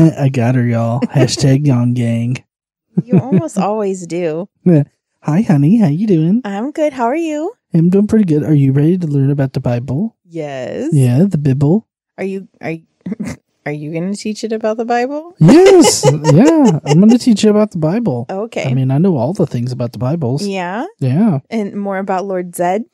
I got her, y'all. Hashtag Yon Gang. You almost always do. Hi, honey. How you doing? I'm good. How are you? I'm doing pretty good. Are you ready to learn about the Bible? Yes. Yeah, the Bible. Are you are you, are you going to teach it about the Bible? Yes. yeah, I'm going to teach you about the Bible. Okay. I mean, I know all the things about the Bibles. yeah, Yeah. and more about Lord Zed.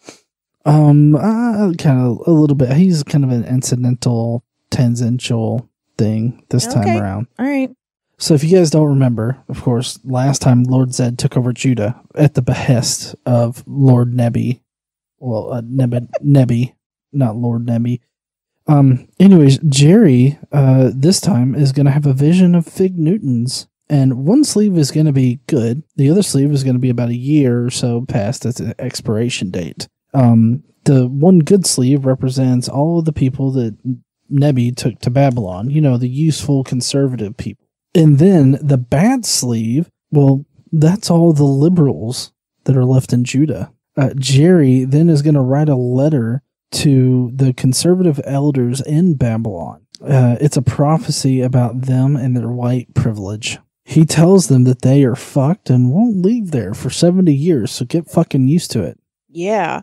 Um, uh, kind of a little bit. He's kind of an incidental, tangential thing this Okay. time around. All right. So, if you guys don't remember, of course, last time Lord Zed took over Judah at the behest of Lord Nebi. Well, uh, Nebi, Nebi, not Lord Nebi. Um. Anyways, Jerry, uh, this time is going to have a vision of Fig Newtons, and one sleeve is going to be good. The other sleeve is going to be about a year or so past its expiration date. Um. The one good sleeve represents all of the people that Nebi took to Babylon. You know, the useful, conservative people. And then the bad sleeve, well, that's all the liberals that are left in Judah. Uh, Jerry then is going to write a letter to the conservative elders in Babylon. Uh, it's a prophecy about them and their white privilege. He tells them that they are fucked and won't leave there for 70 years, so get fucking used to it. Yeah.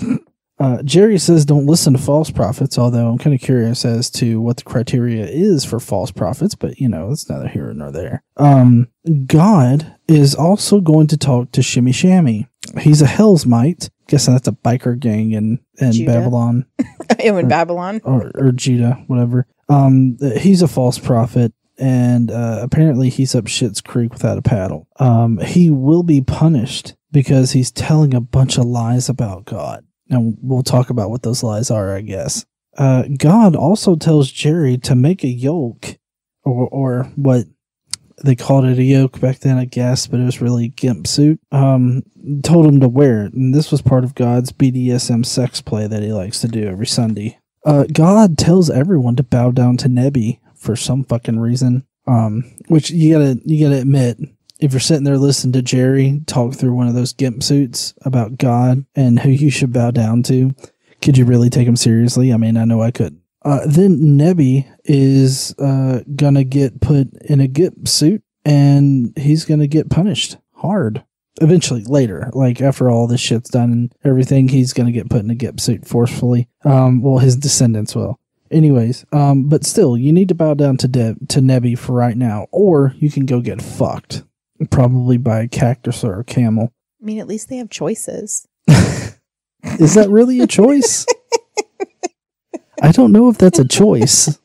Uh, Jerry says don't listen to false prophets, although I'm kind of curious as to what the criteria is for false prophets, but you know, it's neither here nor there. Um, God is also going to talk to Shimmy Shammy. He's a Hell's Mite. Guessing that's a biker gang in, in Judah? Babylon in Babylon. or, or Judah, whatever. Um, he's a false prophet, and uh, apparently he's up shit's creek without a paddle. Um, he will be punished because he's telling a bunch of lies about God. And we'll talk about what those lies are, I guess. Uh, God also tells Jerry to make a yoke, or or what they called it a yoke back then, I guess, but it was really gimp suit. Um, told him to wear it, and this was part of God's BDSM sex play that he likes to do every Sunday. Uh, God tells everyone to bow down to Nebi for some fucking reason. Um, which you gotta you gotta admit, if you're sitting there listening to Jerry talk through one of those gimp suits about God and who you should bow down to, could you really take him seriously? I mean, I know I could. Uh, then Nebi is uh, gonna get put in a gimp suit and he's gonna get punished hard. Eventually, later, like after all this shit's done and everything, he's gonna get put in a gimp suit forcefully. Um, well, his descendants will. Anyways, um, but still, you need to bow down to De- to Nebi for right now, or you can go get fucked, probably by a cactus or a camel. I mean, at least they have choices. Is that really a choice? I don't know if that's a choice.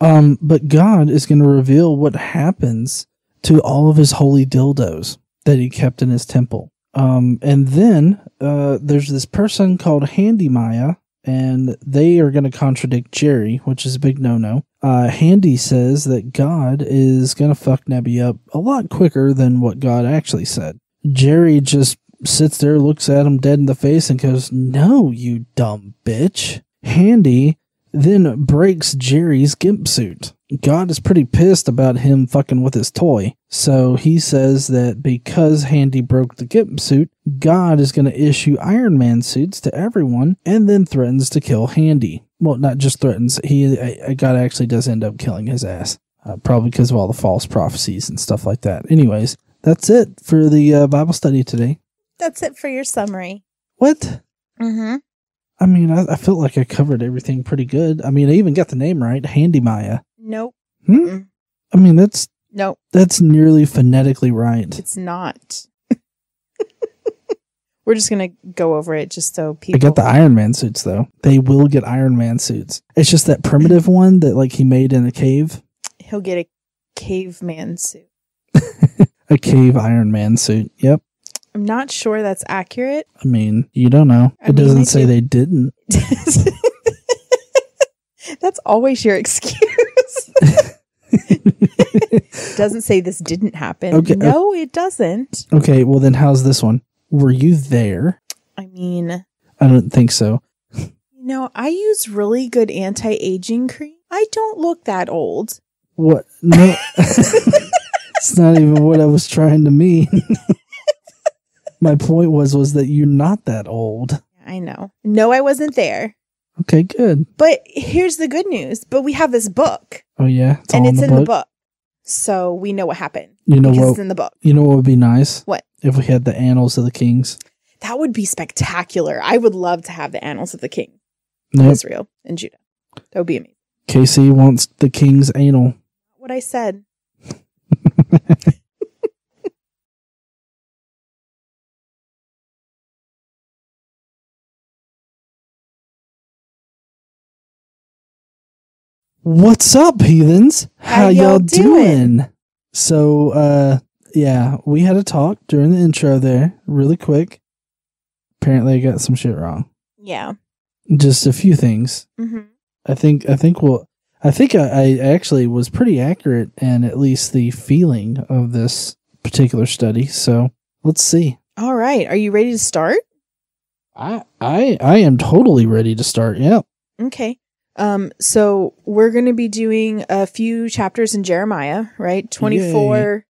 Um, but God is going to reveal what happens to all of his holy dildos that he kept in his temple. Um, and then uh, there's this person called Handy Maya, and they are going to contradict Jerry, which is a big no-no. Uh, Handy says that God is going to fuck Nebi up a lot quicker than what God actually said. Jerry just sits there, looks at him dead in the face, and goes, No, you dumb bitch. Handy then breaks Jerry's gimp suit. God is pretty pissed about him fucking with his toy. So he says that because Handy broke the gimp suit, God is going to issue Iron Man suits to everyone and then threatens to kill Handy. Well, not just threatens, he uh, God actually does end up killing his ass. Uh, probably because of all the false prophecies and stuff like that. Anyways, that's it for the uh, Bible study today. That's it for your summary. What? Mm-hmm. I mean, I, I felt like I covered everything pretty good. I mean, I even got the name right, Handy Maya. Nope. Hmm? I mean, that's Nope. that's nearly phonetically right. It's not. We're just gonna go over it just so people. I got the Iron Man suits though. They will get Iron Man suits. It's just that primitive one that like he made in a cave, He'll get a caveman suit. a cave Iron Man suit. Yep. I'm not sure that's accurate. I mean, you don't know. I It mean, doesn't they say do- they didn't. that's always your excuse. doesn't say this didn't happen. Okay, uh, No, it doesn't. okay, well then how's this one? Were you there? I mean, I don't think so. you know, I use really good anti-aging cream. I don't look that old. What? No. it's not even what I was trying to mean. My point was was that you're not that old. I know. No, I wasn't there. Okay, good. But here's the good news. But we have this book, Oh yeah, it's and it's in the book. so we know what happened You know because what? it's in the book. You know what would be nice? What? If we had the annals of the kings. That would be spectacular. I would love to have the annals of the king of Nope. Israel and Judah. That would be amazing. Casey wants the king's anal. What I said. What's up, heathens? How, How y'all y'all doing? doing? So, uh, yeah, we had a talk during the intro there, really quick. Apparently, I got some shit wrong. Yeah. Just a few things. hmm I think. I think we'll. I think I, I actually was pretty accurate in at least the feeling of this particular study. So let's see. All right. Are you ready to start? I I I am totally ready to start. Yep. Okay. Um, so we're going to be doing a few chapters in Jeremiah, right? 24,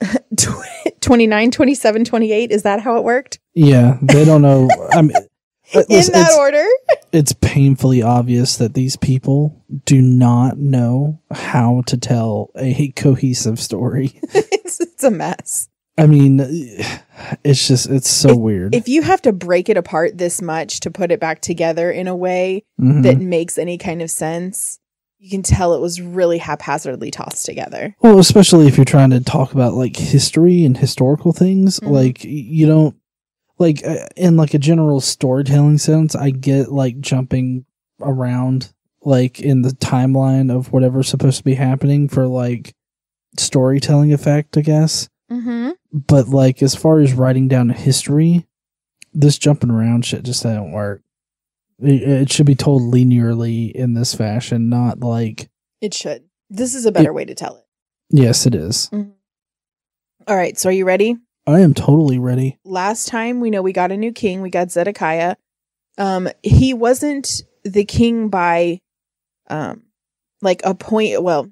29, 27, 28. Is that how it worked? Yeah, they don't know. I mean, uh, in listen, that it's, order? it's painfully obvious that these people do not know how to tell a cohesive story. it's, it's a mess. I mean, it's just it's so weird. If you have to break it apart this much to put it back together in a way Mhm. that makes any kind of sense, you can tell it was really haphazardly tossed together. Well, especially if you're trying to talk about like history and historical things, Mhm. like you don't like uh, in like a general storytelling sense. I get like jumping around like in the timeline of whatever's supposed to be happening for like storytelling effect, I guess. Mm-hmm. But like as far as writing down history, this jumping around shit just doesn't work. It, it should be told linearly in this fashion, not like It should. This is a better way to tell it. yes, it is. All right. So are you ready? I am totally ready. last time we know we got a new king we got zedekiah um he wasn't the king by um like a point well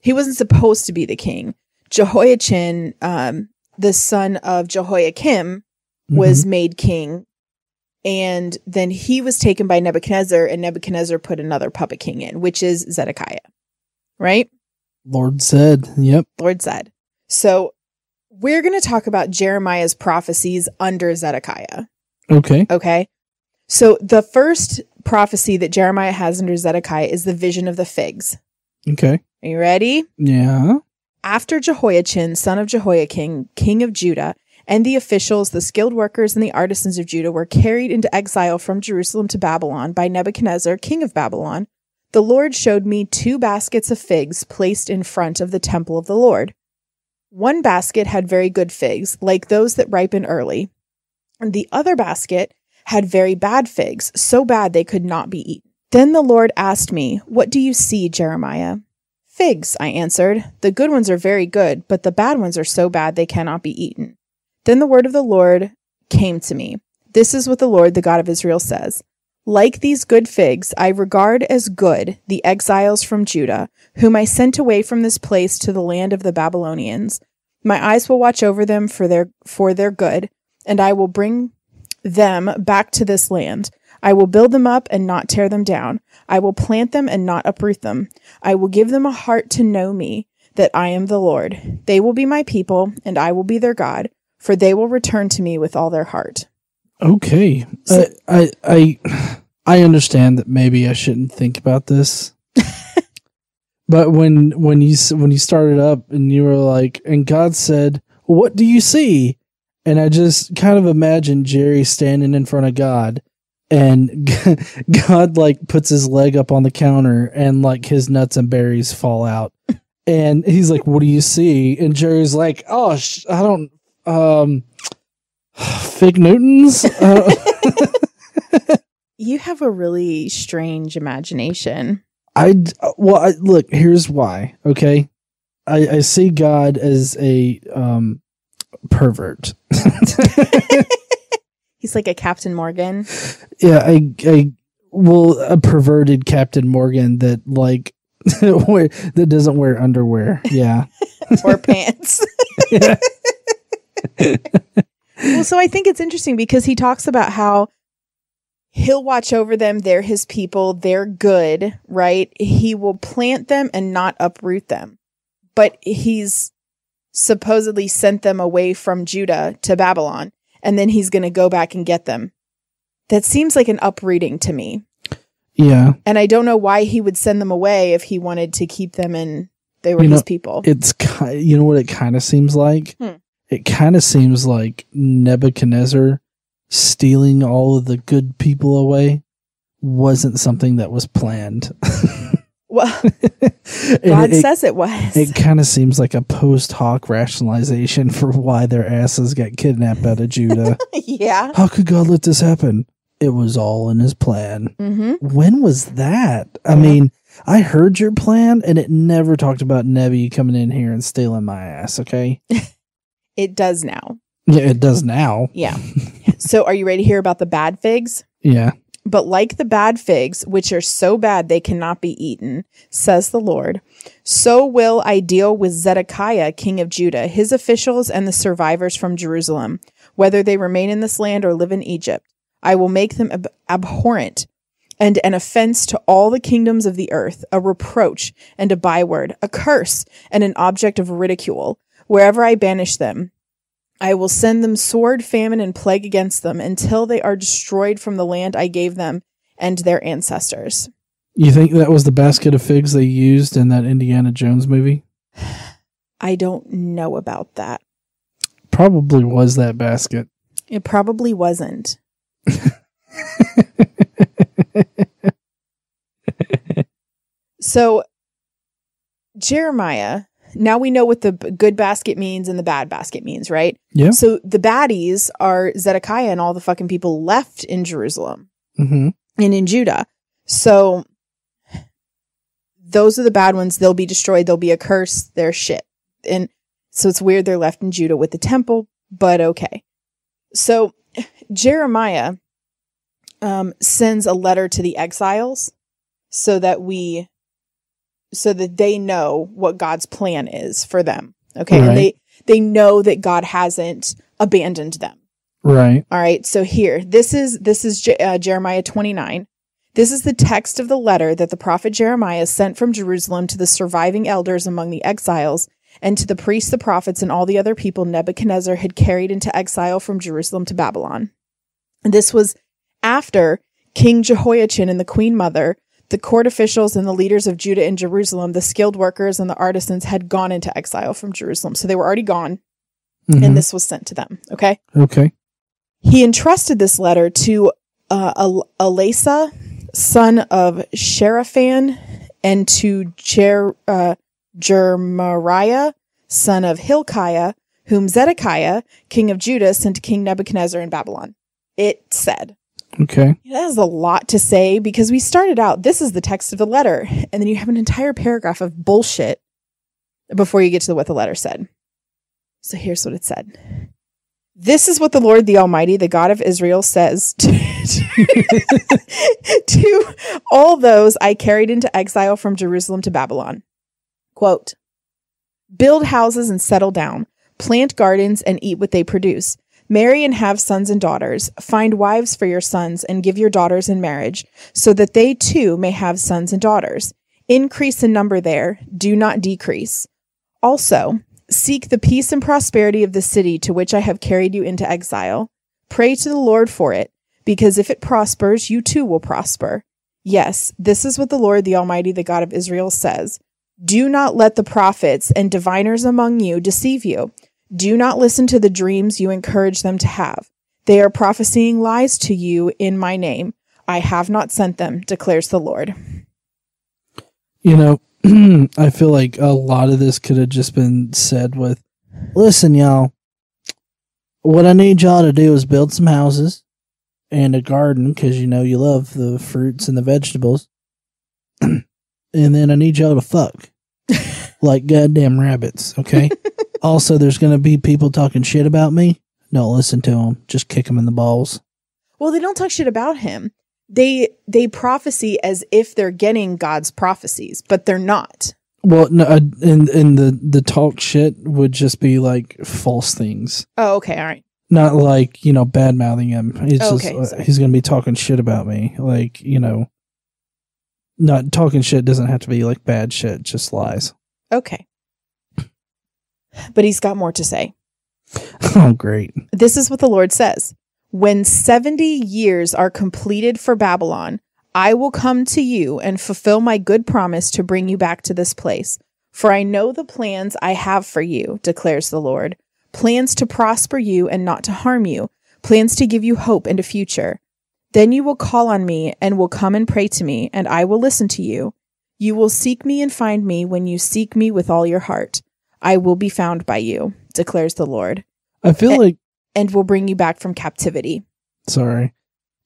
he wasn't supposed to be the king jehoiachin um the son of jehoiakim was Mm-hmm. made king and then he was taken by nebuchadnezzar and nebuchadnezzar put another puppet king in which is zedekiah right Lord said, "Yep." lord said so we're going to talk about jeremiah's prophecies under zedekiah Okay. Okay. So the first prophecy that Jeremiah has under Zedekiah is the vision of the figs. Okay. Are you ready? Yeah. After Jehoiachin, son of Jehoiakim, king of Judah, and the officials, the skilled workers, and the artisans of Judah were carried into exile from Jerusalem to Babylon by Nebuchadnezzar, king of Babylon, the Lord showed me two baskets of figs placed in front of the temple of the Lord. One basket had very good figs, like those that ripen early, and the other basket had very bad figs, so bad they could not be eaten. Then the Lord asked me, What do you see, Jeremiah? Figs, I answered. The good ones are very good, but the bad ones are so bad they cannot be eaten. Then the word of the Lord came to me. This is what the Lord, the God of Israel, says. Like these good figs, I regard as good the exiles from Judah, whom I sent away from this place to the land of the Babylonians. My eyes will watch over them for their for their good, and I will bring them back to this land. I will build them up and not tear them down. I will plant them and not uproot them. I will give them a heart to know me, that I am the Lord. They will be my people, and I will be their God, for they will return to me with all their heart. Okay. So- I, I I I understand that maybe I shouldn't think about this. but when when you when you started up and you were like and God said, "What do you see?" And I just kind of imagined Jerry standing in front of God and God like puts his leg up on the counter and like his nuts and berries fall out. And he's like, "What do you see?" And Jerry's like, "Oh, sh- I don't um fig Newtons." Uh, You have a really strange imagination. I well, I, look. Here's why. Okay, I, I see God as a um pervert. He's like a Captain Morgan. yeah, I, I well, a perverted Captain Morgan that like wear, that doesn't wear underwear. Yeah, or pants. well, so I think it's interesting because he talks about how he'll watch over them. They're his people. They're good, right? He will plant them and not uproot them. but he's supposedly sent them away from Judah to Babylon, and then he's going to go back and get them. That seems like an uprooting to me. Yeah. And I don't know why he would send them away if he wanted to keep them and they were You know, his people. It's ki- you know what it kind of seems like. Hmm. It kind of seems like Nebuchadnezzar stealing all of the good people away wasn't something that was planned. well, God it, says it was. it kind of seems like a post hoc rationalization for why their asses got kidnapped out of Judah. yeah. How could God let this happen? It was all in his plan. hmm When was that? I mean, I heard your plan and it never talked about Nebby coming in here and stealing my ass, okay? It does now. Yeah, it does now. Yeah. so are you ready to hear about the bad figs? Yeah. But like the bad figs, which are so bad they cannot be eaten, says the Lord, so will I deal with Zedekiah, king of Judah, his officials, and the survivors from Jerusalem, whether they remain in this land or live in Egypt. I will make them ab- abhorrent and an offense to all the kingdoms of the earth, a reproach and a byword, a curse and an object of ridicule. Wherever I banish them, I will send them sword, famine, and plague against them until they are destroyed from the land I gave them and their ancestors. You think that was the basket of figs they used in that Indiana Jones movie? I don't know about that. Probably was that basket. It probably wasn't. So, Jeremiah, now we know what the good basket means and the bad basket means, right? Yeah. So, the baddies are Zedekiah and all the fucking people left in Jerusalem hmm and in Judah. So, those are the bad ones. They'll be destroyed. They'll be a curse. They're shit. And so it's weird they're left in Judah with the temple, but okay. So Jeremiah um, sends a letter to the exiles so that we, so that they know what God's plan is for them. Okay. Right. And they, they know that God hasn't abandoned them. Right. All right. So here, this is this is Je- uh, Jeremiah 29. This is the text of the letter that the prophet Jeremiah sent from Jerusalem to the surviving elders among the exiles and to the priests, the prophets, and all the other people Nebuchadnezzar had carried into exile from Jerusalem to Babylon. And this was after King Jehoiachin and the queen mother, the court officials and the leaders of Judah and Jerusalem, the skilled workers and the artisans had gone into exile from Jerusalem. So they were already gone, Mhm. and this was sent to them. Okay okay. he entrusted this letter to uh, Al- Elasa, son of Sheraphan, and to Jer- uh, Jermariah, son of Hilkiah, whom Zedekiah, king of Judah, sent to King Nebuchadnezzar in Babylon. It said, Okay. that has a lot to say because we started out, this is the text of the letter, and then you have an entire paragraph of bullshit before you get to what the letter said. So here's what it said. This is what the Lord the Almighty, the God of Israel, says to, to all those I carried into exile from Jerusalem to Babylon. Quote, Build houses and settle down, plant gardens and eat what they produce. Marry and have sons and daughters. Find wives for your sons and give your daughters in marriage, so that they too may have sons and daughters. Increase in number there, do not decrease. Also, seek the peace and prosperity of the city to which I have carried you into exile. Pray to the Lord for it, because if it prospers, you too will prosper. Yes, this is what the Lord, the Almighty, the God of Israel, says. Do not let the prophets and diviners among you deceive you. Do not listen to the dreams you encourage them to have. They are prophesying lies to you in my name. I have not sent them, declares the Lord. You know, I feel like a lot of this could have just been said with, listen, y'all, what I need y'all to do is build some houses and a garden because you know you love the fruits and the vegetables. and then I need y'all to fuck like goddamn rabbits, okay? also, there's going to be people talking shit about me. Don't listen to them. Just kick them in the balls. Well, they don't talk shit about him. They they prophecy as if they're getting God's prophecies, but they're not. Well, no, uh, and and the the talk shit would just be like false things. Oh, okay, all right. not like you know bad mouthing him. It's Okay, just uh, he's gonna be talking shit about me, like you know. Not talking shit doesn't have to be like bad shit, just lies. Okay. But he's got more to say. Oh, great. This is what the Lord says When 70 years are completed for Babylon, I will come to you and fulfill my good promise to bring you back to this place. For I know the plans I have for you, declares the Lord plans to prosper you and not to harm you, plans to give you hope and a future. Then you will call on me and will come and pray to me, and I will listen to you. You will seek me and find me when you seek me with all your heart. I will be found by you, declares the Lord, I feel Eh. like, and will bring you back from captivity. sorry.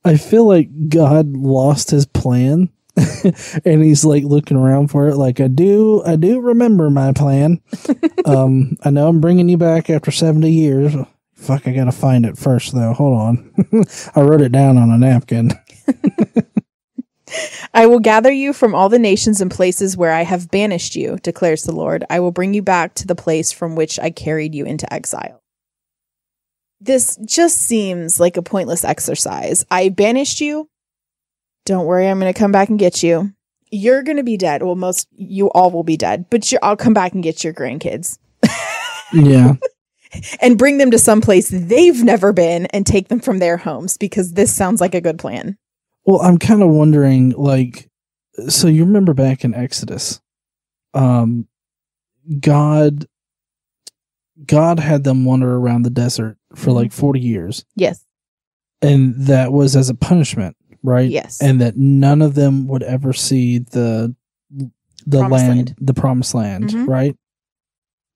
I feel like God lost his plan and he's like looking around for it. Like, I do, I do remember my plan. um, I know I'm bringing you back after 70 years. Fuck, I gotta find it first though. Hold on. I wrote it down on a napkin. I will gather you from all the nations and places where I have banished you, declares the Lord. I will bring you back to the place from which I carried you into exile. This just seems like a pointless exercise. I banished you. Don't worry, I'm going to come back and get you. You're going to be dead. Well, most, you all will be dead, but I'll come back and get your grandkids Yeah. and bring them to some place they've never been and take them from their homes because this sounds like a good plan. Well, I'm kind of wondering, like, so you remember back in Exodus, um, God, God had them wander around the desert for like 40 years, Yes. and that was as a punishment, right? Yes. And that none of them would ever see the the Promised land, land. the promised land, Mhm. right?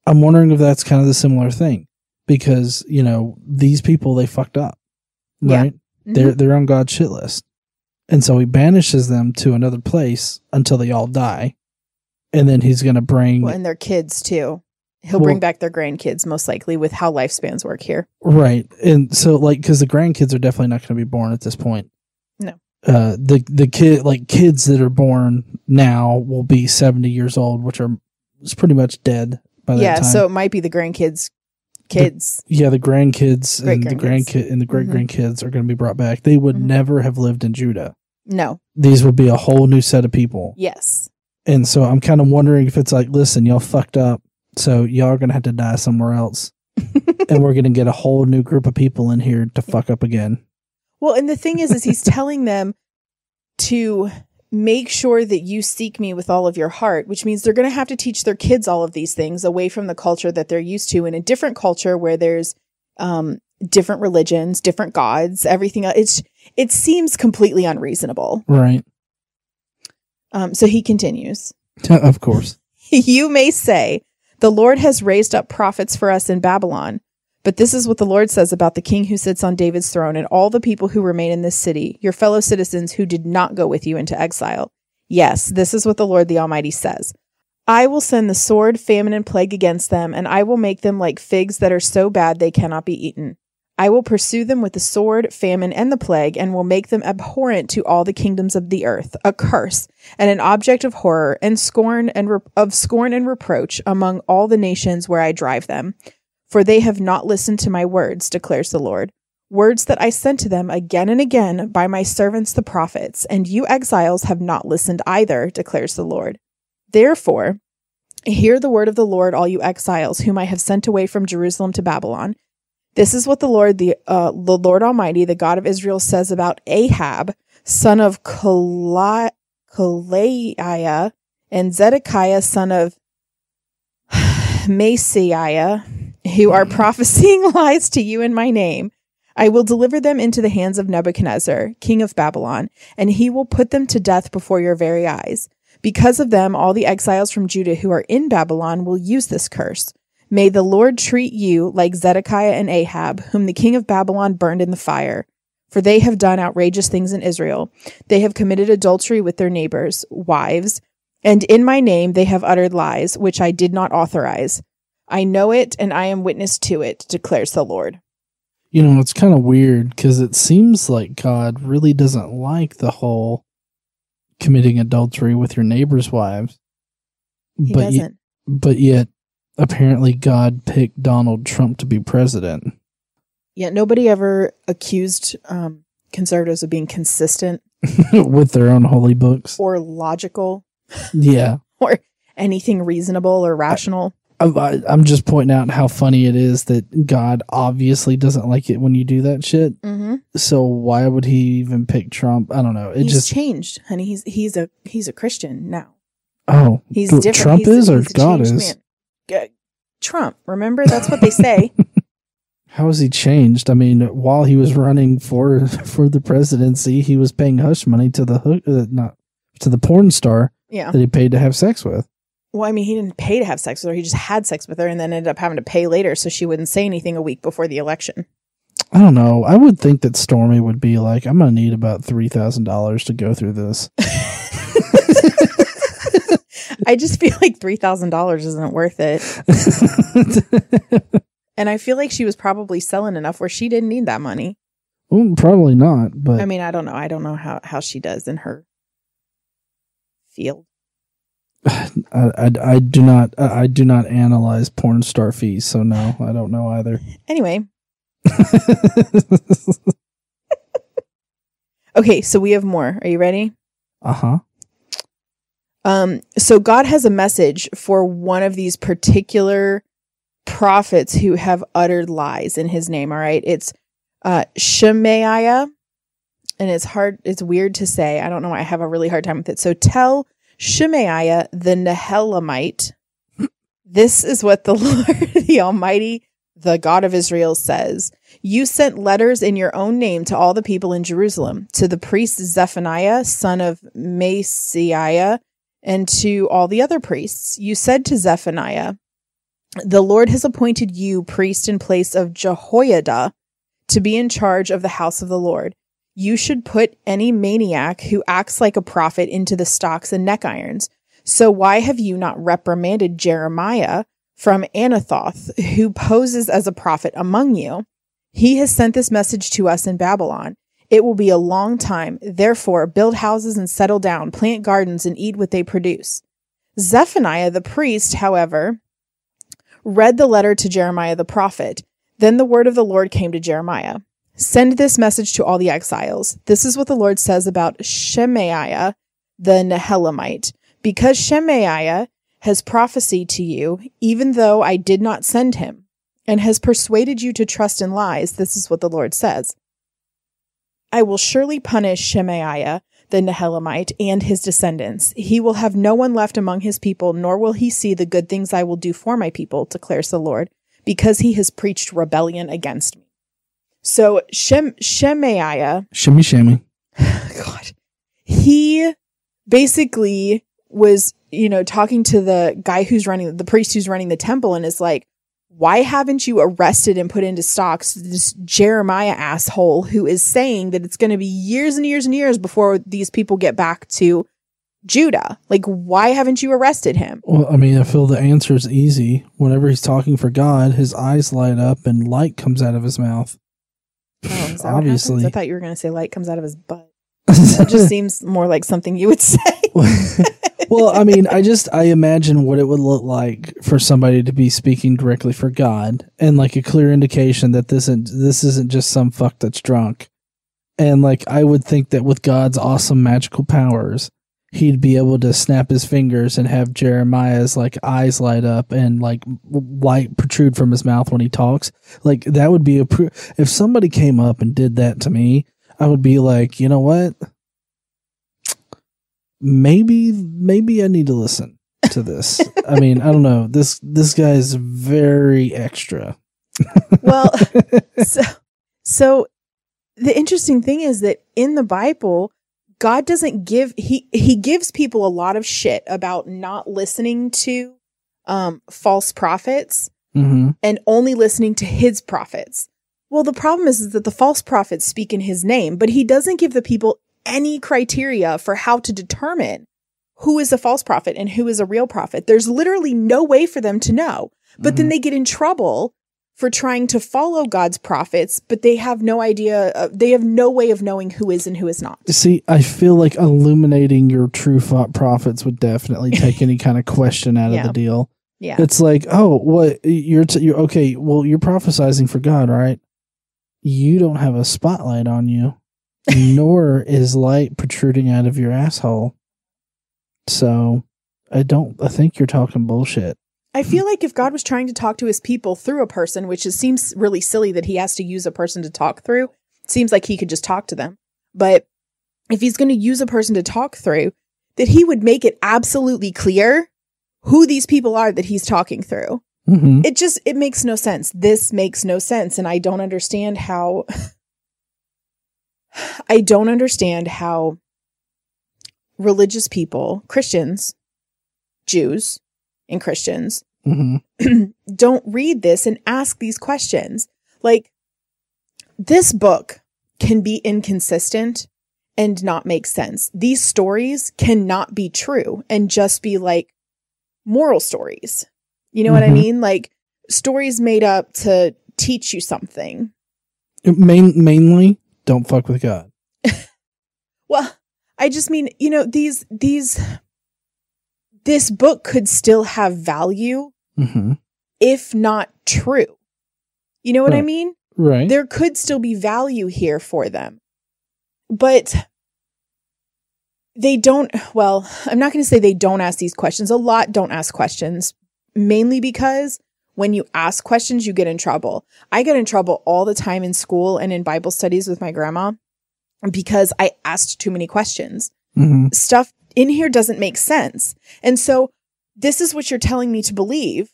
I'm wondering if that's kind of the similar thing because you know these people they fucked up, Yeah. right? Mhm. They're they're on God's shit list. And so he banishes them to another place until they all die. And then he's gonna bring Well, and their kids too. He'll Well- bring back their grandkids most likely with how lifespans work here. right. And so like because the grandkids are definitely not gonna be born at this point. No. Uh the the kid like kids that are born now will be seventy years old, which are is pretty much dead by that yeah, time. so it might be the grandkids kids. yeah, the grandkids and the grandkid and the great grandkids are gonna be brought back. They would Mhm. never have lived in Judah. no. These would be a whole new set of people. Yes. And so I'm kind of wondering if it's like, listen, y'all fucked up. So y'all are going to have to die somewhere else. and we're going to get a whole new group of people in here to fuck up again. Well, and the thing is is he's telling them to make sure that you seek me with all of your heart, which means they're going to have to teach their kids all of these things away from the culture that they're used to in a different culture where there's um different religions, different gods, everything else. It's it seems completely unreasonable. Right. Um so he continues. of course. you may say, The Lord has raised up prophets for us in Babylon. But this is what the Lord says about the king who sits on David's throne and all the people who remain in this city, your fellow citizens who did not go with you into exile. Yes, this is what the Lord the Almighty says. I will send the sword, famine, and plague against them, and I will make them like figs that are so bad they cannot be eaten. I will pursue them with the sword, famine, and the plague, and will make them abhorrent to all the kingdoms of the earth, a curse, and an object of horror and scorn and re- of scorn and reproach among all the nations where I drive them. For they have not listened to my words, declares the Lord. Words that I sent to them again and again by my servants the prophets, and you exiles have not listened either, declares the Lord. Therefore, hear the word of the Lord, all you exiles, whom I have sent away from Jerusalem to Babylon. This is what the Lord, the uh, the Lord Almighty, the God of Israel, says about Ahab, son of Kali- Kalaiah, and Zedekiah, son of Maaseiah, who are mm. prophesying lies to you in my name. I will deliver them into the hands of Nebuchadnezzar, king of Babylon, and he will put them to death before your very eyes. Because of them, all the exiles from Judah who are in Babylon will use this curse. May the Lord treat you like Zedekiah and Ahab, whom the king of Babylon burned in the fire. For they have done outrageous things in Israel. They have committed adultery with their neighbors' wives, and in my name they have uttered lies, which I did not authorize. I know it, and I am witness to it, declares the Lord. You know, it's kind of weird because it seems like God really doesn't like the whole committing adultery with your neighbor's wives. He but doesn't. but yet apparently God picked Donald Trump to be president. Yeah, nobody ever accused um, conservatives of being consistent with their own holy books. or logical Yeah. or anything reasonable or rational. I, I'm just pointing out how funny it is that God obviously doesn't like it when you do that shit. Mm-hmm. So why would he even pick Trump? I don't know. It He's just changed, honey. He's he's a he's a Christian now. oh, He's different. Trump He's is or he's God is? man. Trump. Remember, that's what they say. How has he changed? I mean, while he was running for for the presidency, he was paying hush money to the hook, uh, not to the porn star yeah. that he paid to have sex with. Well, I mean, he didn't pay to have sex with her. He just had sex with her and then ended up having to pay later so she wouldn't say anything a week before the election. I don't know. I would think that Stormy would be like, I'm gonna need about three thousand dollars to go through this. I just feel like $3,000 isn't worth it. And I feel like she was probably selling enough where she didn't need that money. well, probably not, but I mean, I don't know. I don't know how, how she does in her field. I, I, I do not I do not analyze porn star fees, so no, I don't know either. Anyway, okay, so we have more. Are you ready? uh huh. Um, so God has a message for one of these particular prophets who have uttered lies in his name. All right. It's uh Shemaiah. And it's hard, it's weird to say. I don't know why I have a really hard time with it. So tell Shemaiah the Nehelamite, this is what the Lord, the Almighty, the God of Israel says. You sent letters in your own name to all the people in Jerusalem, to the priest Zephaniah, son of Maaseiah, and to all the other priests. You said to Zephaniah, The Lord has appointed you priest in place of Jehoiada to be in charge of the house of the Lord. You should put any maniac who acts like a prophet into the stocks and neck irons. So why have you not reprimanded Jeremiah from Anathoth, who poses as a prophet among you? He has sent this message to us in Babylon. It will be a long time. Therefore, build houses and settle down, plant gardens and eat what they produce. Zephaniah the priest, however, read the letter to Jeremiah the prophet. Then the word of the Lord came to Jeremiah. Send this message to all the exiles. This is what the Lord says about Shemaiah the Nehelamite. Because Shemaiah has prophesied to you, even though I did not send him, and has persuaded you to trust in lies, this is what the Lord says. I will surely punish Shemaiah the Nehelamite and his descendants. He will have no one left among his people, nor will he see the good things I will do for my people, declares the Lord, because he has preached rebellion against me. So Shem Shemaiah, Shimmy shammy. God, he basically was, you know, talking to the guy who's running the priest who's running the temple and is like, why haven't you arrested and put into stocks this Jeremiah asshole who is saying that it's going to be years and years and years before these people get back to Judah? Like, why haven't you arrested him? Well, I mean, I feel the answer is easy. Whenever he's talking for God, his eyes light up and light comes out of his mouth. Oh, is that what happens? Obviously. I thought you were going to say light comes out of his butt. That just seems more like something you would say. well, I mean, I just I imagine what it would look like for somebody to be speaking directly for God and like a clear indication that this isn't this isn't just some fuck that's drunk. And like I would think that with God's awesome magical powers, he'd be able to snap his fingers and have Jeremiah's like eyes light up and like light protrude from his mouth when he talks. Like that would be a pr- if somebody came up and did that to me, I would be like, you know what? Maybe maybe I need to listen to this. I mean, I don't know. This this guy is very extra. well, so, so the interesting thing is that in the Bible, God doesn't give he he gives people a lot of shit about not listening to um false prophets hmm and only listening to his prophets. Well, the problem is, is that the false prophets speak in his name, but he doesn't give the people any criteria for how to determine who is a false prophet and who is a real prophet. There's literally no way for them to know. But then they get in trouble for trying to follow God's prophets, but they have no idea, uh, they have no way of knowing who is and who is not. See, I feel like illuminating your true prophets would definitely take any kind of question out Yeah. of the deal. Yeah. It's like, oh, what you're t- you're okay. Well, you're prophesizing for God, right? You don't have a spotlight on you, nor is light protruding out of your asshole. So, I don't. I think you're talking bullshit. I feel like if God was trying to talk to his people through a person, which is, seems really silly that he has to use a person to talk through, it seems like he could just talk to them. But if he's going to use a person to talk through, that he would make it absolutely clear who these people are that he's talking through. hmm It just it makes no sense. This makes no sense and I don't understand how I don't understand how religious people, Christians, Jews, and Christians hmm don't read this and ask these questions. Like, this book can be inconsistent and not make sense. These stories cannot be true and just be like moral stories. You know what I Mhm. mean? Like stories made up to teach you something. Main, mainly, don't fuck with God. Well, I just mean, you know, these, these, this book could still have value hmm if not true. You know what I mean? Right. there could still be value here for them. But they don't, well, I'm not going to say they don't ask these questions. A lot don't ask questions, mainly because when you ask questions, you get in trouble. I get in trouble all the time in school and in Bible studies with my grandma because I asked too many questions. hmm Stuff in here doesn't make sense. And so this is what you're telling me to believe.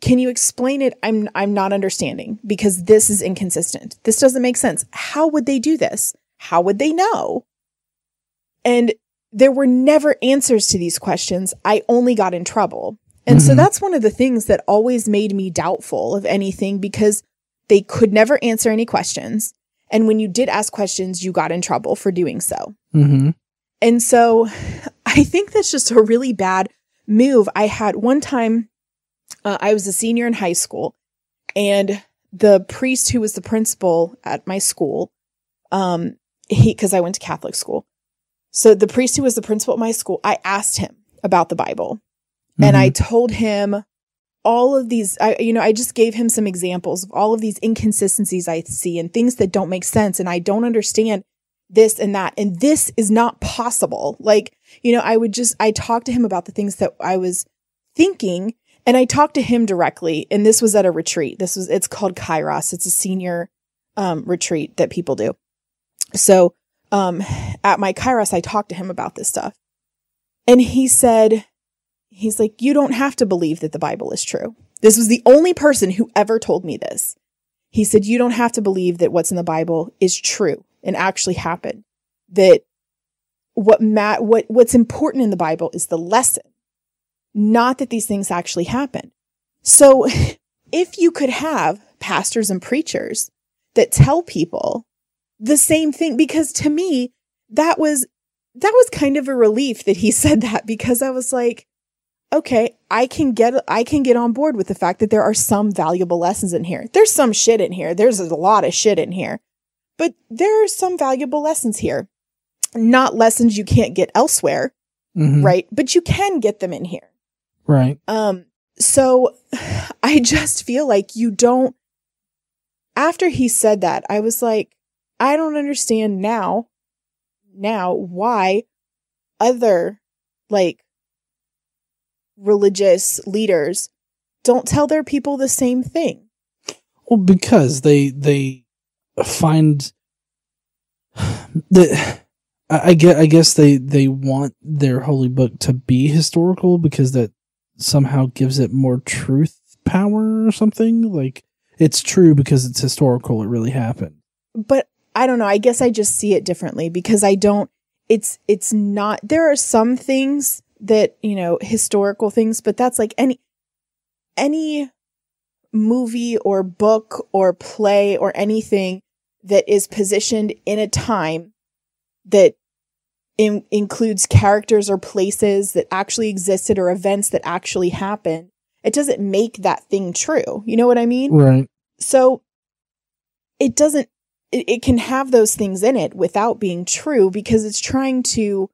Can you explain it? I'm I'm not understanding because this is inconsistent. This doesn't make sense. How would they do this? How would they know? And there were never answers to these questions. I only got in trouble. And so Mhm. that's one of the things that always made me doubtful of anything because they could never answer any questions. And when you did ask questions, you got in trouble for doing so. hmm And so I think that's just a really bad move. I had one time, uh, I was a senior in high school, and the priest who was the principal at my school, um, he, cause I went to Catholic school. So the priest who was the principal at my school, I asked him about the Bible and I told him all of these, I, you know, I just gave him some examples of all of these inconsistencies I see and things that don't make sense. And I don't understand this and that. And this is not possible. Like, you know, I would just, I talked to him about the things that I was thinking and I talked to him directly. And this was at a retreat. This was, it's called Kairos. It's a senior, um, retreat that people do. So, um, at my Kairos, I talked to him about this stuff and he said, he's like, you don't have to believe that the Bible is true. This was the only person who ever told me this. He said, you don't have to believe that what's in the Bible is true and actually happen. That what ma- what what's important in the Bible is the lesson, not that these things actually happen. So if you could have pastors and preachers that tell people the same thing, because to me, that was that was kind of a relief that he said that because I was like, okay, I can get I can get on board with the fact that there are some valuable lessons in here. There's some shit in here. There's a lot of shit in here. But there are some valuable lessons here. Not lessons you can't get elsewhere, hmm right? But you can get them in here. Right. Um so I just feel like you don't after he said that, I was like, I don't understand now now why other like religious leaders don't tell their people the same thing. Well, because they they find that I, get I guess they they want their holy book to be historical because that somehow gives it more truth power or something. Like it's true because it's historical. It really happened. But I don't know, I guess I just see it differently because I don't it's it's not there are some things that, you know, historical things, but that's like any any movie or book or play or anything that is positioned in a time that in, includes characters or places that actually existed or events that actually happened, it doesn't make that thing true. You know what I mean? Right. So it doesn't, it, it can have those things in it without being true because it's trying to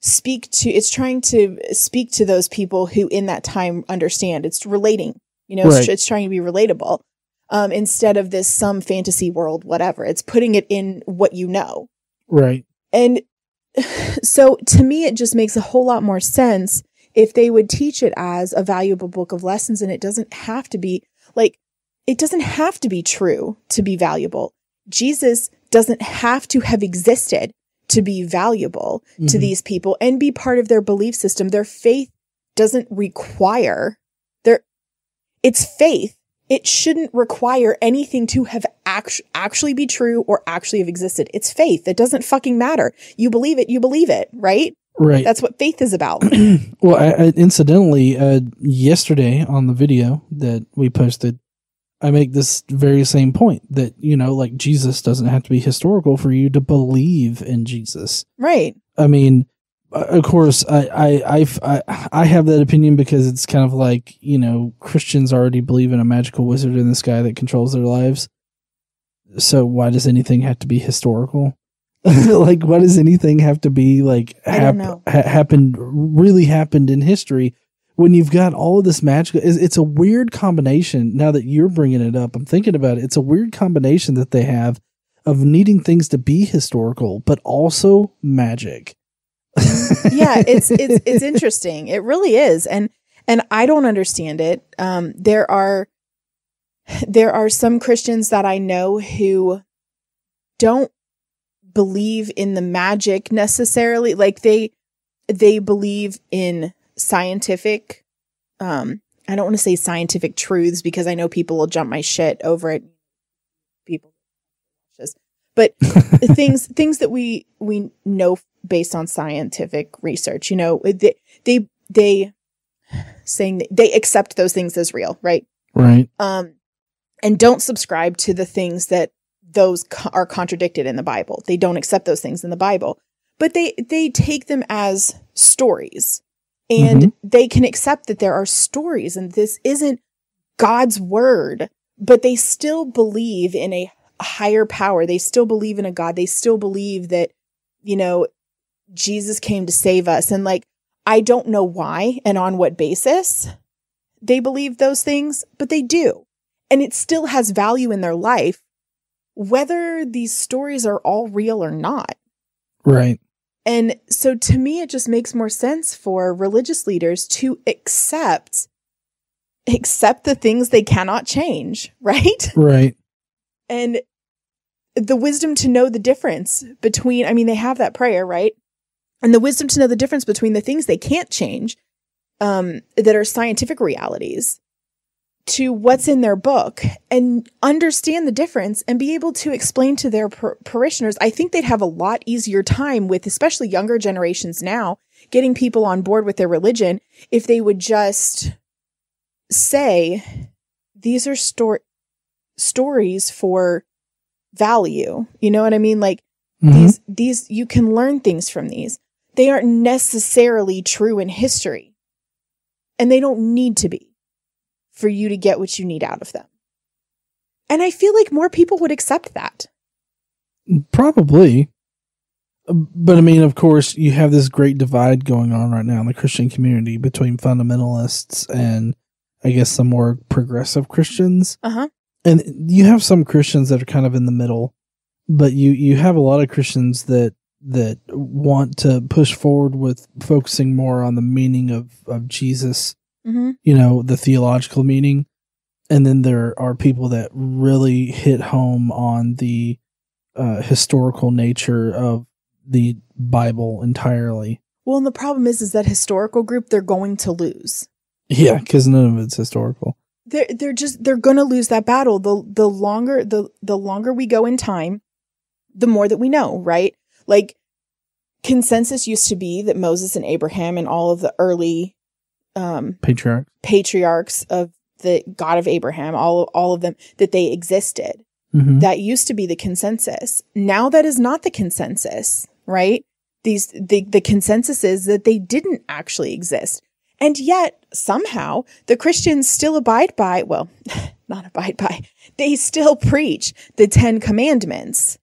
speak to, it's trying to speak to those people who in that time understand. It's relating, you know, Right. it's, it's trying to be relatable. Um, instead of this some fantasy world, whatever, it's putting it in what you know. Right. And so to me, it just makes a whole lot more sense if they would teach it as a valuable book of lessons and it doesn't have to be like, it doesn't have to be true to be valuable. Jesus doesn't have to have existed to be valuable mm-hmm. to these people and be part of their belief system. Their faith doesn't require their, it's faith. It shouldn't require anything to have act- actually be true or actually have existed. It's faith. It doesn't fucking matter. You believe it, you believe it, right? Right. That's what faith is about. well, I, I, incidentally, uh, yesterday on the video that we posted, I make this very same point that, you know, like Jesus doesn't have to be historical for you to believe in Jesus. Right. I mean, Uh, of course, I, I, I, I have that opinion because it's kind of like, you know, Christians already believe in a magical wizard in the sky that controls their lives. So why does anything have to be historical? like, why does anything have to be like hap- ha- happened, really happened in history? when you've got all of this magical it's a weird combination now that you're bringing it up i'm thinking about it it's a weird combination that they have of needing things to be historical but also magic yeah it's it's it's interesting. It really is. And and i don't understand it. Um there are there are some christians that i know who don't believe in the magic necessarily. Like they they believe in scientific um I don't want to say scientific truths because I know people will jump my shit over it. People but things things that we we know based on scientific research you know they they, they saying they accept those things as real right right um and don't subscribe to the things that those co- are contradicted in the bible they don't accept those things in the bible but they they take them as stories and mm-hmm. they can accept that there are stories and this isn't God's word, but they still believe in a higher power. They still believe in a God. They still believe that, you know, Jesus came to save us. And like, I don't know why and on what basis they believe those things, but they do. And it still has value in their life, whether these stories are all real or not. Right. And so to me, it just makes more sense for religious leaders to accept, accept the things they cannot change, right? Right. And the wisdom to know the difference between, I mean, they have that prayer, right? And the wisdom to know the difference between the things they can't change, um, that are scientific realities to what's in their book and understand the difference and be able to explain to their par- parishioners, I think they'd have a lot easier time with, especially younger generations now, getting people on board with their religion if they would just say, these are sto- stories for value. You know what I mean? Like mm-hmm. these, these, you can learn things from these. They aren't necessarily true in history and they don't need to be for you to get what you need out of them. And I feel like more people would accept that. Probably. But I mean, of course, you have this great divide going on right now in the Christian community between fundamentalists and I guess some more progressive Christians. Uh-huh. And you have some Christians that are kind of in the middle, but you you have a lot of Christians that that want to push forward with focusing more on the meaning of of Jesus mm-hmm. you know, the theological meaning. And then there are people that really hit home on the uh, historical nature of the Bible entirely. Well, and the problem is, is that historical group they're going to lose. Yeah, because none of it's historical. They're they're just they're going to lose that battle. The the longer the the longer we go in time, the more that we know, right? Like consensus used to be that Moses and Abraham and all of the early um, patriarchs patriarchs of the God of Abraham, all all of them that they existed. Mm-hmm. That used to be the consensus. Now that is not the consensus, right? These the the consensus is that they didn't actually exist. And yet somehow the Christians still abide by, well, not abide by. They still preach the 10 commandments.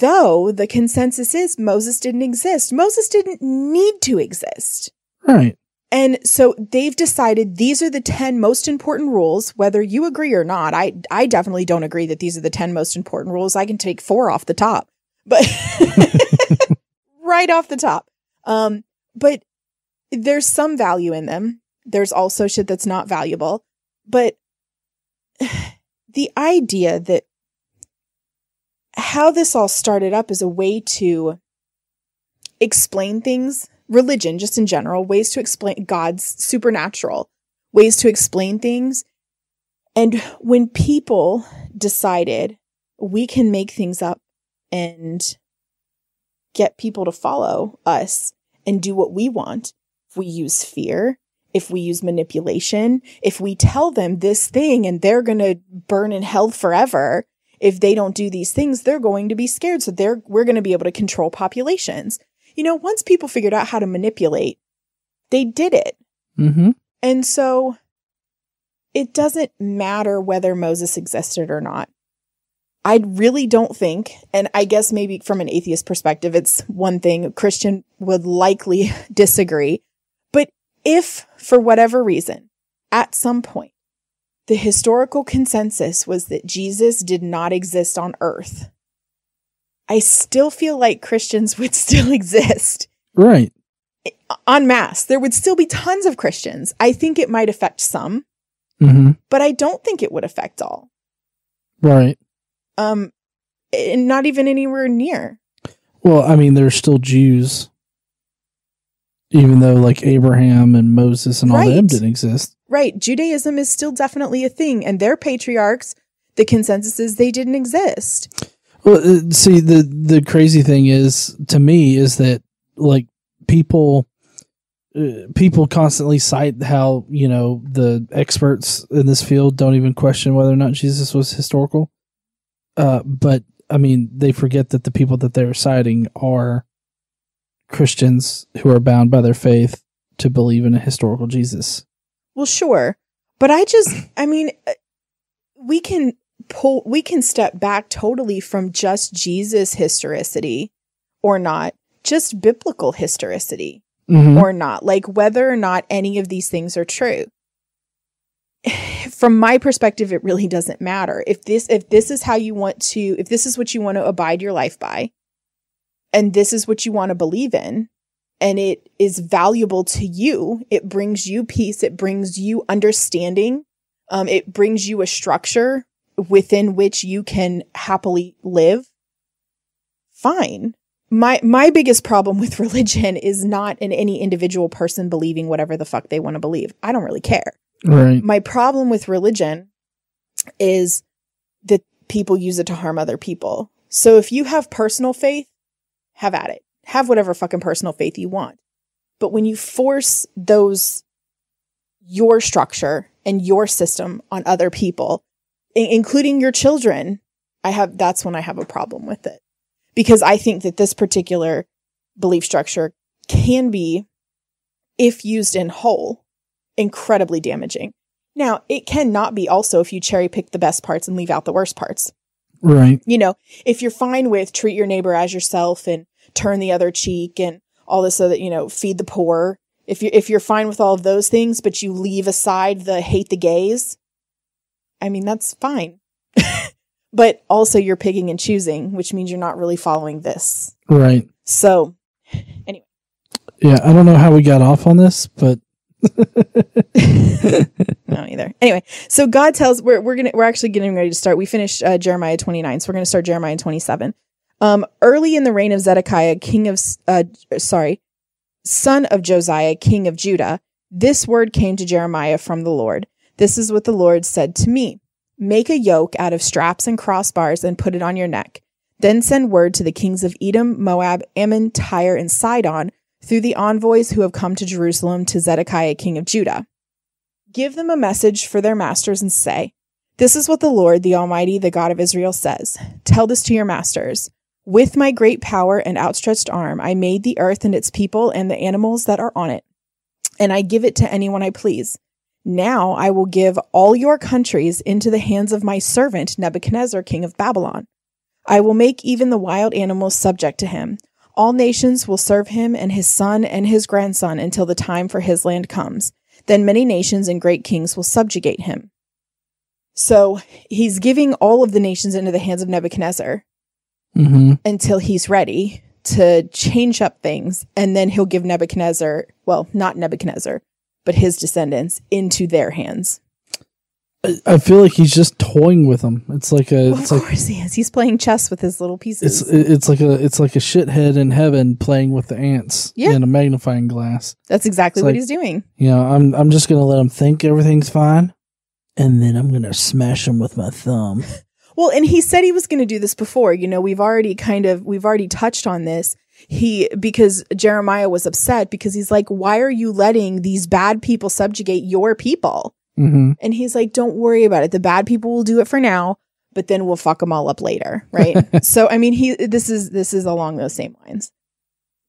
Though the consensus is Moses didn't exist. Moses didn't need to exist. Right. And so they've decided these are the 10 most important rules, whether you agree or not. I, I definitely don't agree that these are the 10 most important rules. I can take four off the top, but right off the top. Um, but there's some value in them. There's also shit that's not valuable. But the idea that how this all started up is a way to explain things, religion just in general, ways to explain God's supernatural, ways to explain things. And when people decided we can make things up and get people to follow us and do what we want, if we use fear, if we use manipulation, if we tell them this thing and they're going to burn in hell forever, if they don't do these things, they're going to be scared. So they're, we're going to be able to control populations. You know, once people figured out how to manipulate, they did it. Mm-hmm. And so it doesn't matter whether Moses existed or not. I really don't think, and I guess maybe from an atheist perspective, it's one thing Christian would likely disagree. But if for whatever reason, at some point, the historical consensus was that Jesus did not exist on earth, I still feel like Christians would still exist Right. en masse. There would still be tons of Christians. I think it might affect some, Mm-hmm. but I don't think it would affect all. Right. Um, and not even anywhere near. Well, I mean, there's still Jews, even though like Abraham and Moses and all them didn't exist. Right. Judaism is still definitely a thing, and their patriarchs, the consensus is they didn't exist. Well, uh, see, the the crazy thing is to me is that like people uh, people constantly cite how you know the experts in this field don't even question whether or not Jesus was historical. Uh, but I mean, they forget that the people that they're citing are Christians who are bound by their faith to believe in a historical Jesus. Well, sure. But I just, I mean, uh, we can pull, we can step back totally from just Jesus historicity or not, just biblical historicity Mm-hmm. or not, like whether or not any of these things are true. From my perspective, it really doesn't matter. If this, if this is how you want to, if this is what you want to abide your life by, and this is what you want to believe in, and it is valuable to you, it brings you peace, it brings you understanding, um, it brings you a structure within which you can happily live. Fine my my biggest problem with religion is not in any individual person believing whatever the fuck they want to believe. I don't really care. Right. My problem with religion is that people use it to harm other people. So if you have personal faith, have at it. Have whatever fucking personal faith you want. But when you force those your structure and your system on other people, i- including your children, I have that's when I have a problem with it because I think that this particular belief structure can be, if used in whole, incredibly damaging. Now, it cannot be also if you cherry pick the best parts and leave out the worst parts. Right. You know, if you're fine with treat your neighbor as yourself and turn the other cheek and all this other, you know, feed the poor. If you if you're fine with all of those things, but you leave aside the hate the gays, I mean that's fine. but also you're picking and choosing, which means you're not really following this. Right. So anyway. Yeah. I don't know how we got off on this, but no either. Anyway, so God tells we're we're gonna we're actually getting ready to start. We finished uh, Jeremiah 29, so we're gonna start Jeremiah 27. Um, early in the reign of Zedekiah, king of uh, sorry, son of Josiah, king of Judah, this word came to Jeremiah from the Lord. This is what the Lord said to me: Make a yoke out of straps and crossbars and put it on your neck. Then send word to the kings of Edom, Moab, Ammon, Tyre, and Sidon through the envoys who have come to Jerusalem to Zedekiah, king of Judah. Give them a message for their masters and say, This is what the Lord, the Almighty, the God of Israel says. Tell this to your masters. With my great power and outstretched arm, I made the earth and its people and the animals that are on it, and I give it to anyone I please. Now I will give all your countries into the hands of my servant Nebuchadnezzar, king of Babylon. I will make even the wild animals subject to him. All nations will serve him and his son and his grandson until the time for his land comes. Then many nations and great kings will subjugate him. So he's giving all of the nations into the hands of Nebuchadnezzar hmm until he's ready to change up things, and then he'll give Nebuchadnezzar, well, not Nebuchadnezzar, but his descendants into their hands. I, feel like he's just toying with them. It's like a, Well, it's of like course he is. He's playing chess with his little it's pieces. it's like a it's like a shithead in heaven playing with the ants Yeah. in a magnifying glass. That's exactly it's what like- he's doing. You know, I'm I'm just gonna let him think everything's fine, and then I'm gonna smash him with my thumb. Well, and he said he was going to do this before. You know, we've already kind of we've already touched on this. He because Jeremiah was upset because he's like, "Why are you letting these bad people subjugate your people?" hmm And he's like, "Don't worry about it. The bad people will do it for now, but then we'll fuck them all up later, right?" so, I mean, he this is this is along those same lines.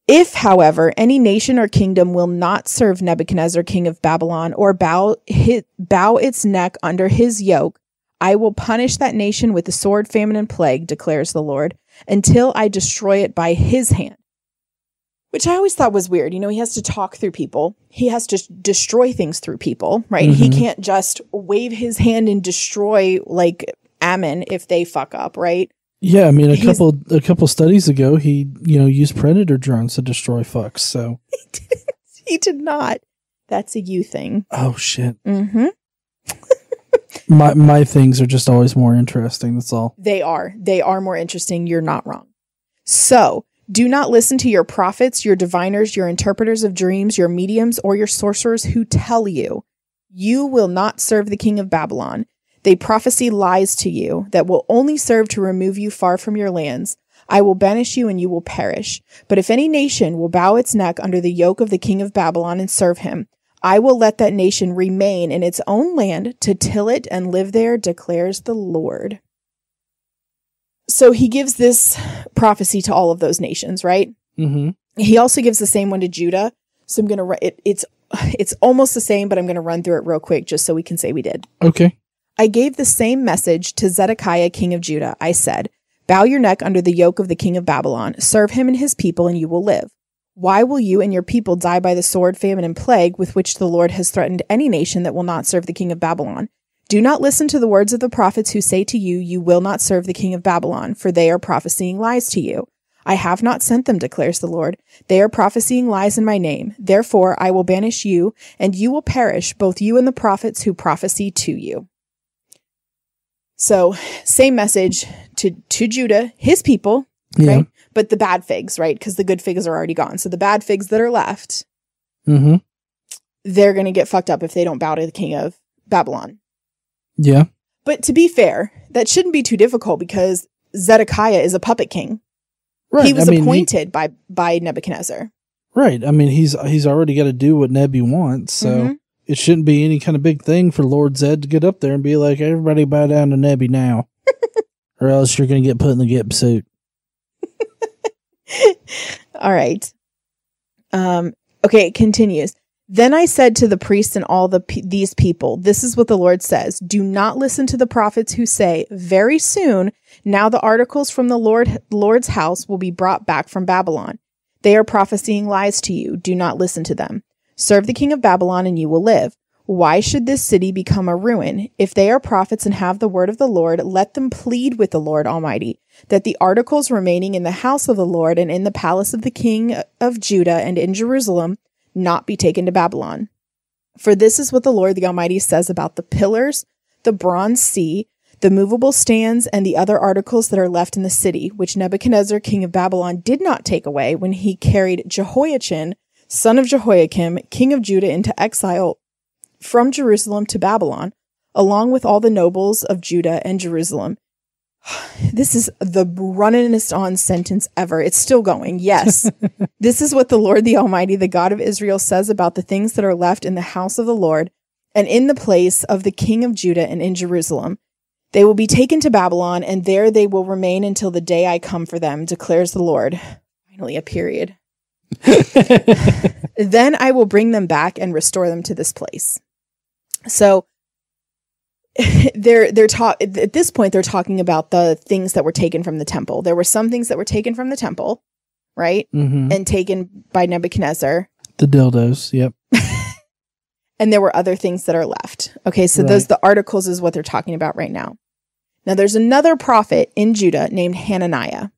If, however, any nation or kingdom will not serve Nebuchadnezzar, king of Babylon, or bow hit, bow its neck under his yoke, I will punish that nation with the sword, famine, and plague, declares the Lord, until I destroy it by his hand. Which I always thought was weird. You know, he has to talk through people. He has to destroy things through people, right? He Mhm. can't just wave his hand and destroy like Ammon if they fuck up, right? Yeah, I mean, a He's- couple a couple studies ago, he you know used predator drones to destroy fucks. So, He did not. That's a you thing. oh shit, Mm-hmm. my my things are just always more interesting. That's all. They are. They are more interesting. You're not wrong. So, do not listen to your prophets, your diviners, your interpreters of dreams, your mediums, or your sorcerers who tell you, you will not serve the king of Babylon. They prophesy lies to you that will only serve to remove you far from your lands. I will banish you and you will perish. But if any nation will bow its neck under the yoke of the king of Babylon and serve him, I will let that nation remain in its own land to till it and live there, declares the Lord. So he gives this prophecy to all of those nations, right? Mm-hmm. He also gives the same one to Judah. So I'm gonna ru- it, it's it's almost the same, but I'm gonna run through it real quick just so we can say we did. Okay. I gave the same message to Zedekiah, king of Judah. I said, Bow your neck under the yoke of the king of Babylon, serve him and his people, and you will live. Why will you and your people die by the sword, famine, and plague with which the Lord has threatened any nation that will not serve the king of Babylon? Do not listen to the words of the prophets who say to you, You will not serve the king of Babylon, for they are prophesying lies to you. I have not sent them, declares the Lord. They are prophesying lies in my name. Therefore, I will banish you, and you will perish, both you and the prophets who prophesy to you. So, same message to, to Judah, his people, Yeah. right? But the bad figs, right? Because the good figs are already gone. So, the bad figs that are left, Mm-hmm. they're going to get fucked up if they don't bow to the king of Babylon. Yeah. But to be fair, that shouldn't be too difficult because Zedekiah is a puppet king. Right. He was I mean, appointed by by Nebuchadnezzar. right. I mean, he's he's already got to do what Nebi wants, so Mhm. it shouldn't be any kind of big thing for Lord Zed to get up there and be like, "Everybody bow down to Nebi now," or else you're going to get put in the gip suit. All right. Um, okay, it continues. Then I said to the priests and all the pe- these people, this is what the Lord says: Do not listen to the prophets who say, "Very soon, now the articles from the Lord Lord's house will be brought back from Babylon." They are prophesying lies to you. Do not listen to them. Serve the king of Babylon and you will live. Why should this city become a ruin? If they are prophets and have the word of the Lord, let them plead with the Lord Almighty that the articles remaining in the house of the Lord and in the palace of the king of Judah and in Jerusalem not be taken to Babylon. For this is what the Lord the Almighty says about the pillars, the bronze sea, the movable stands, and the other articles that are left in the city, which Nebuchadnezzar, king of Babylon, did not take away when he carried Jehoiachin, son of Jehoiakim, king of Judah, into exile from Jerusalem to Babylon, along with all the nobles of Judah and Jerusalem. This is the runningest on sentence ever. It's still going. Yes. this is what the Lord the Almighty, the God of Israel, says about the things that are left in the house of the Lord and in the place of the king of Judah and in Jerusalem. They will be taken to Babylon, and there they will remain until the day I come for them, declares the Lord. Finally, a period. then I will bring them back and restore them to this place. So they're they're talk at this point they're talking about the things that were taken from the temple. There were some things that were taken from the temple, right? hmm And taken by Nebuchadnezzar, The dildos. Yep. and there were other things that are left. Okay, so those the articles is what they're talking about right now. Now there's another prophet in Judah named Hananiah.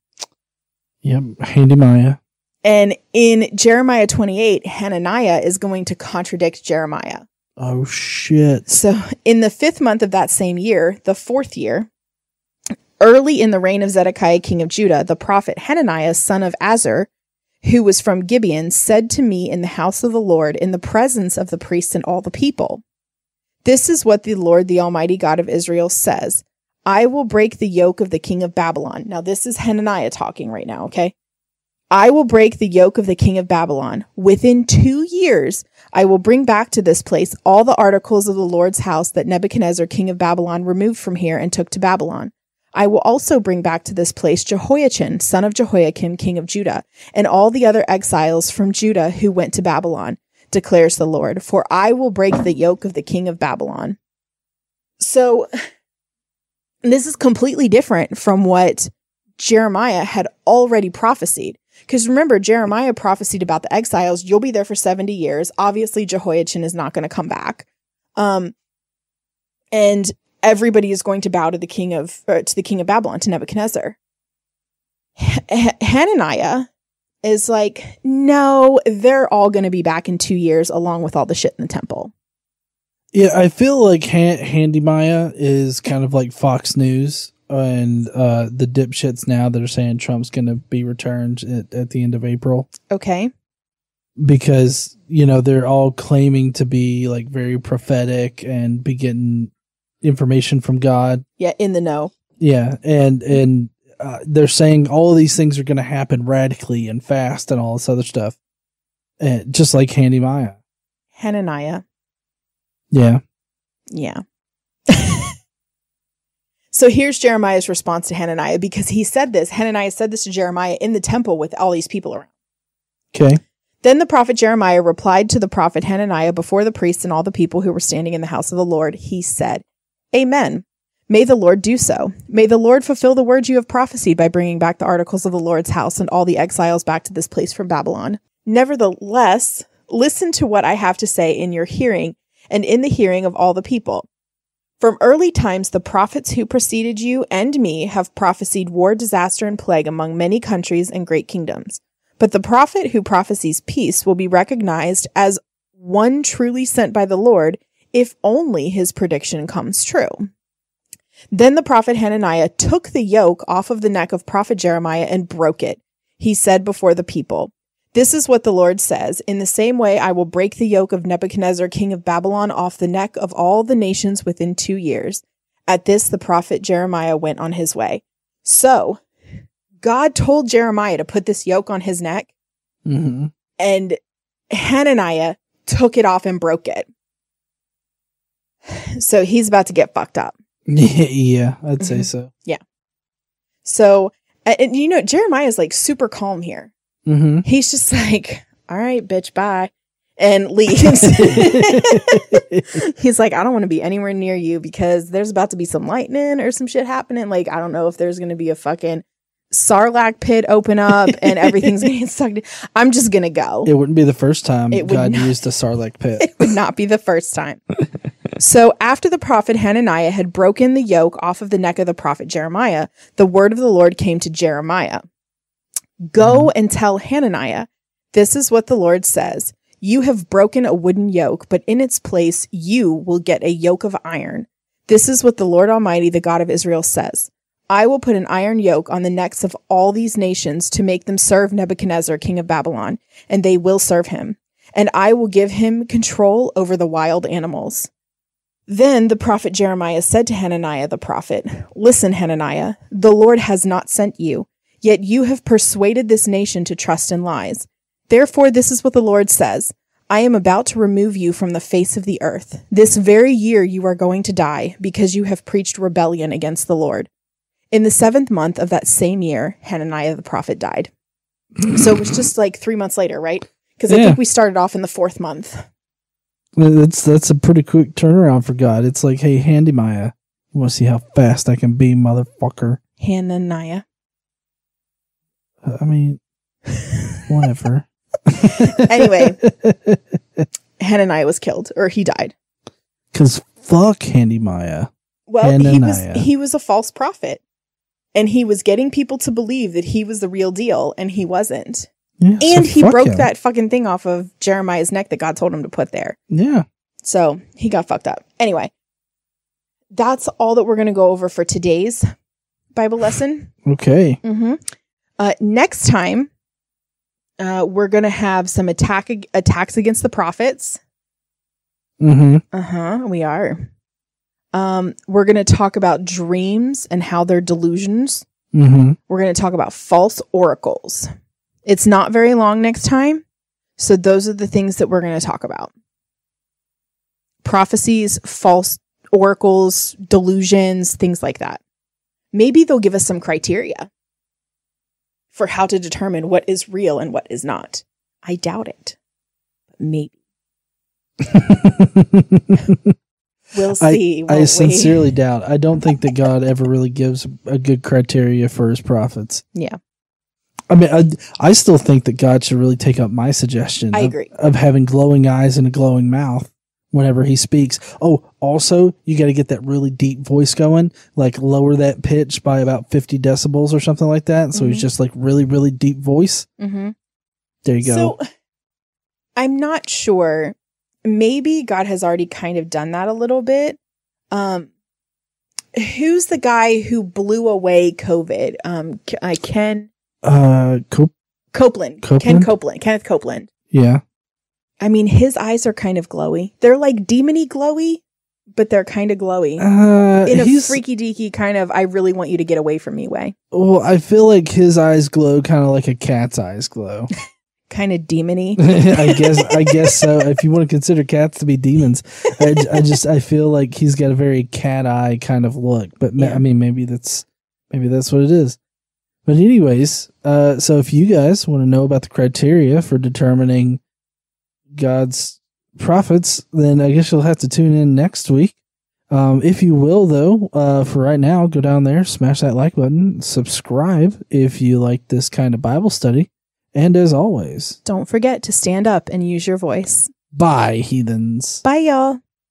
Yep. Hananiah. And in Jeremiah 28, Hananiah is going to contradict Jeremiah. Oh shit. So, in the fifth month of that same year, the fourth year, early in the reign of Zedekiah, king of Judah, the prophet Hananiah, son of Azzur, who was from Gibeon, said to me in the house of the Lord, in the presence of the priests and all the people, This is what the Lord, the Almighty God of Israel, says I will break the yoke of the king of Babylon. Now, this is Hananiah talking right now, okay? I will break the yoke of the king of Babylon. Within two years, I will bring back to this place all the articles of the Lord's house that Nebuchadnezzar, king of Babylon, removed from here and took to Babylon. I will also bring back to this place Jehoiachin, son of Jehoiakim, king of Judah, and all the other exiles from Judah who went to Babylon, declares the Lord, for I will break the yoke of the king of Babylon. So, this is completely different from what Jeremiah had already prophesied. Because remember, Jeremiah prophesied about the exiles. You'll be there for 70 years. Obviously, Jehoiachin is not going to come back. Um, and everybody is going to bow to the king of, to the king of Babylon, to Nebuchadnezzar. H- Hananiah is like, no, they're all going to be back in two years along with all the shit in the temple. Yeah, I feel like Han- Handy Maya is kind of like Fox News and uh, the dipshits now that are saying Trump's going to be returned at, at the end of April Okay. because you know they're all claiming to be like very prophetic and be getting information from God. Yeah, in the know. Yeah, and and uh, they're saying all of these things are going to happen radically and fast and all this other stuff, and just like Handy Maya. Hananiah. Yeah. Yeah. so here's Jeremiah's response to Hananiah because he said this. Hananiah said this to Jeremiah in the temple with all these people around. Okay. Then the prophet Jeremiah replied to the prophet Hananiah before the priests and all the people who were standing in the house of the Lord. He said, Amen. May the Lord do so. May the Lord fulfill the words you have prophesied by bringing back the articles of the Lord's house and all the exiles back to this place from Babylon. Nevertheless, listen to what I have to say in your hearing and in the hearing of all the people. From early times, the prophets who preceded you and me have prophesied war, disaster, and plague among many countries and great kingdoms. But the prophet who prophesies peace will be recognized as one truly sent by the Lord if only his prediction comes true. Then the prophet Hananiah took the yoke off of the neck of prophet Jeremiah and broke it. He said before the people, This is what the Lord says. In the same way, I will break the yoke of Nebuchadnezzar, king of Babylon, off the neck of all the nations within two years. At this, the prophet Jeremiah went on his way. So, God told Jeremiah to put this yoke on his neck, Mm-hmm. and Hananiah took it off and broke it. So he's about to get fucked up. Yeah, I'd say Mhm. so. Yeah. So, and, and you know, Jeremiah is like super calm here. Mm-hmm. He's just like, all right, bitch, bye. And leaves. He's like, I don't want to be anywhere near you because there's about to be some lightning or some shit happening. Like, I don't know if there's going to be a fucking sarlacc pit open up and everything's going to get sucked in. I'm just going to go. It wouldn't be the first time It God not. used a sarlacc pit. it would not be the first time. so after the prophet Hananiah had broken the yoke off of the neck of the prophet Jeremiah, the word of the Lord came to Jeremiah. Go mm-hmm. and tell Hananiah, this is what the Lord says. You have broken a wooden yoke, but in its place you will get a yoke of iron. This is what the Lord Almighty, the God of Israel says. I will put an iron yoke on the necks of all these nations to make them serve Nebuchadnezzar, king of Babylon, and they will serve him and I will give him control over the wild animals. Then the prophet Jeremiah said to Hananiah the prophet, Listen, Hananiah, the Lord has not sent you, yet you have persuaded this nation to trust in lies. Therefore, this is what the Lord says I am about to remove you from the face of the earth. This very year you are going to die, because you have preached rebellion against the Lord. In the seventh month of that same year, Hananiah the prophet died. So it was just like three months later, right? Because I Yeah. think we started off in the fourth month. That's that's a pretty quick turnaround for God. It's like, hey, Handy Maya, you want to see how fast I can be, motherfucker? Hananiah. I mean, whatever. Anyway. Hananiah was killed, or he died. because fuck Handy Maya. Well, he was he was a false prophet. And he was getting people to believe that he was the real deal and he wasn't. Yeah, so And he broke him. that fucking thing off of Jeremiah's neck that God told him to put there. Yeah. So he got fucked up. Anyway, that's all that we're going to go over for today's Bible lesson. Okay. Mm-hmm. Uh, next time, uh, we're going to have some attack attacks against the prophets. Mm-hmm. Uh huh. We are. Um, we're going to talk about dreams and how they're delusions. Mm-hmm. We're going to talk about false oracles. It's not very long next time. So those are the things that we're going to talk about. Prophecies, false oracles, delusions, things like that. Maybe they'll give us some criteria for how to determine what is real and what is not. I doubt it. But maybe. We'll see. I we? sincerely doubt. I don't think that God ever really gives a good criteria for his prophets. Yeah. I mean, I, I still think that God should really take up my suggestion. I of- agree. Of having glowing eyes and a glowing mouth whenever he speaks. Oh, also, you got to get that really deep voice going, like lower that pitch by about 50 decibels or something like that. So Mhm. he's just like really, really deep voice. Mm-hmm. There you go. So I'm not sure. Maybe God has already kind of done that a little bit. Um, who's the guy who blew away COVID? Um, K- uh, Ken uh, Cope, Copeland. Ken Copeland? Copeland. Kenneth Copeland. yeah. I mean, his eyes are kind of glowy. They're like demony glowy, but they're kind of glowy Uh, in a freaky deaky kind of. I really want you to get away from me way. Well, I feel like his eyes glow kind of like a cat's eyes glow. Kind of demony. I guess I guess so. If you want to consider cats to be demons, I, I just I feel like he's got a very cat eye kind of look. But ma- Yeah. I mean, maybe that's maybe that's what it is. But anyways, uh, so if you guys want to know about the criteria for determining God's prophets, then I guess you'll have to tune in next week. Um, if you will, though, uh, for right now, go down there, smash that like button, subscribe if you like this kind of Bible study. And as always, Don't forget to stand up and use your voice. bye, heathens. Bye, y'all.